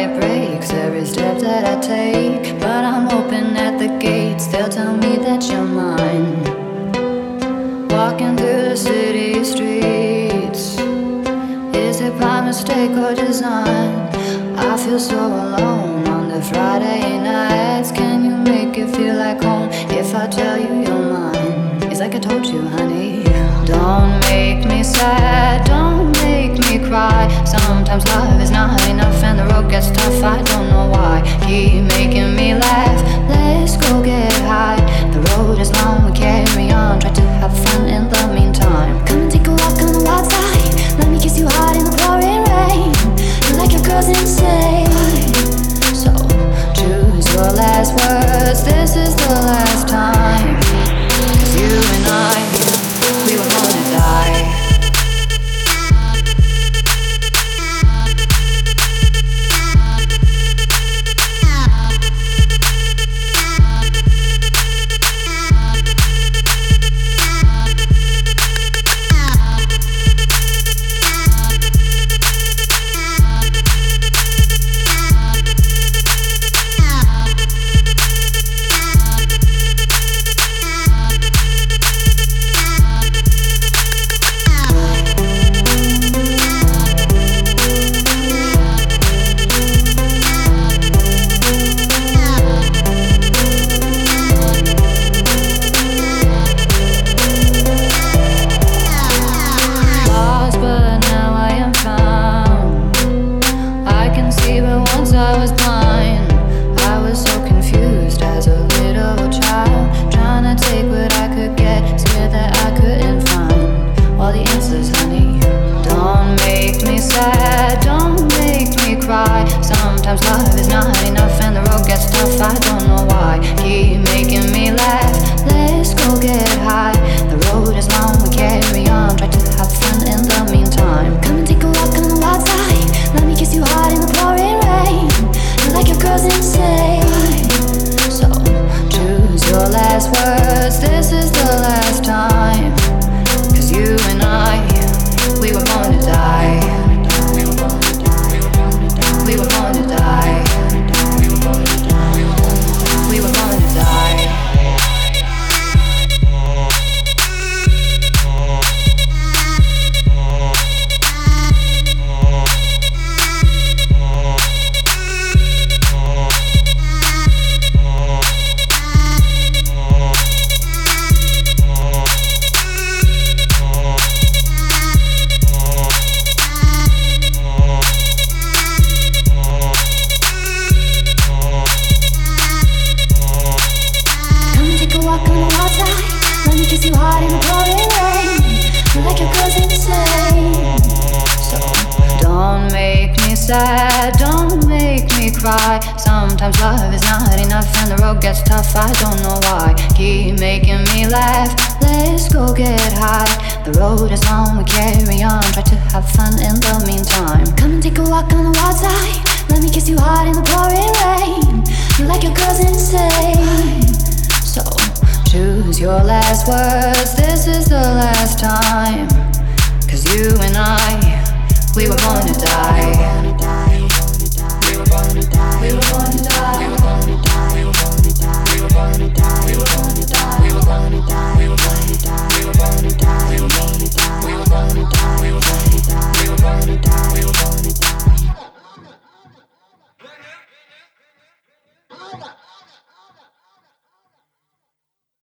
it breaks every step that I take. But I'm open at the gates, they'll tell me that you're mine. Walking through the city streets, is it by mistake or design? I feel so alone on the Friday nights. Can you make it feel like home if I tell you you're mine? It's like I told you, honey. Don't make me sad, don't make me cry. Sometimes love is not enough, and is the last cry. Sometimes love is not enough and the road gets tough. I don't know why. Keep Sometimes love is not enough and the road gets tough. I don't know why. Keep making me laugh. Let's go get high. The road is long, we carry on. Try to have fun in the meantime. Come and take a walk on the wild side. Let me kiss you hard in the pouring rain. You like your girls insane. So choose your last words. This is the last time. Cause you and I, we were born to die.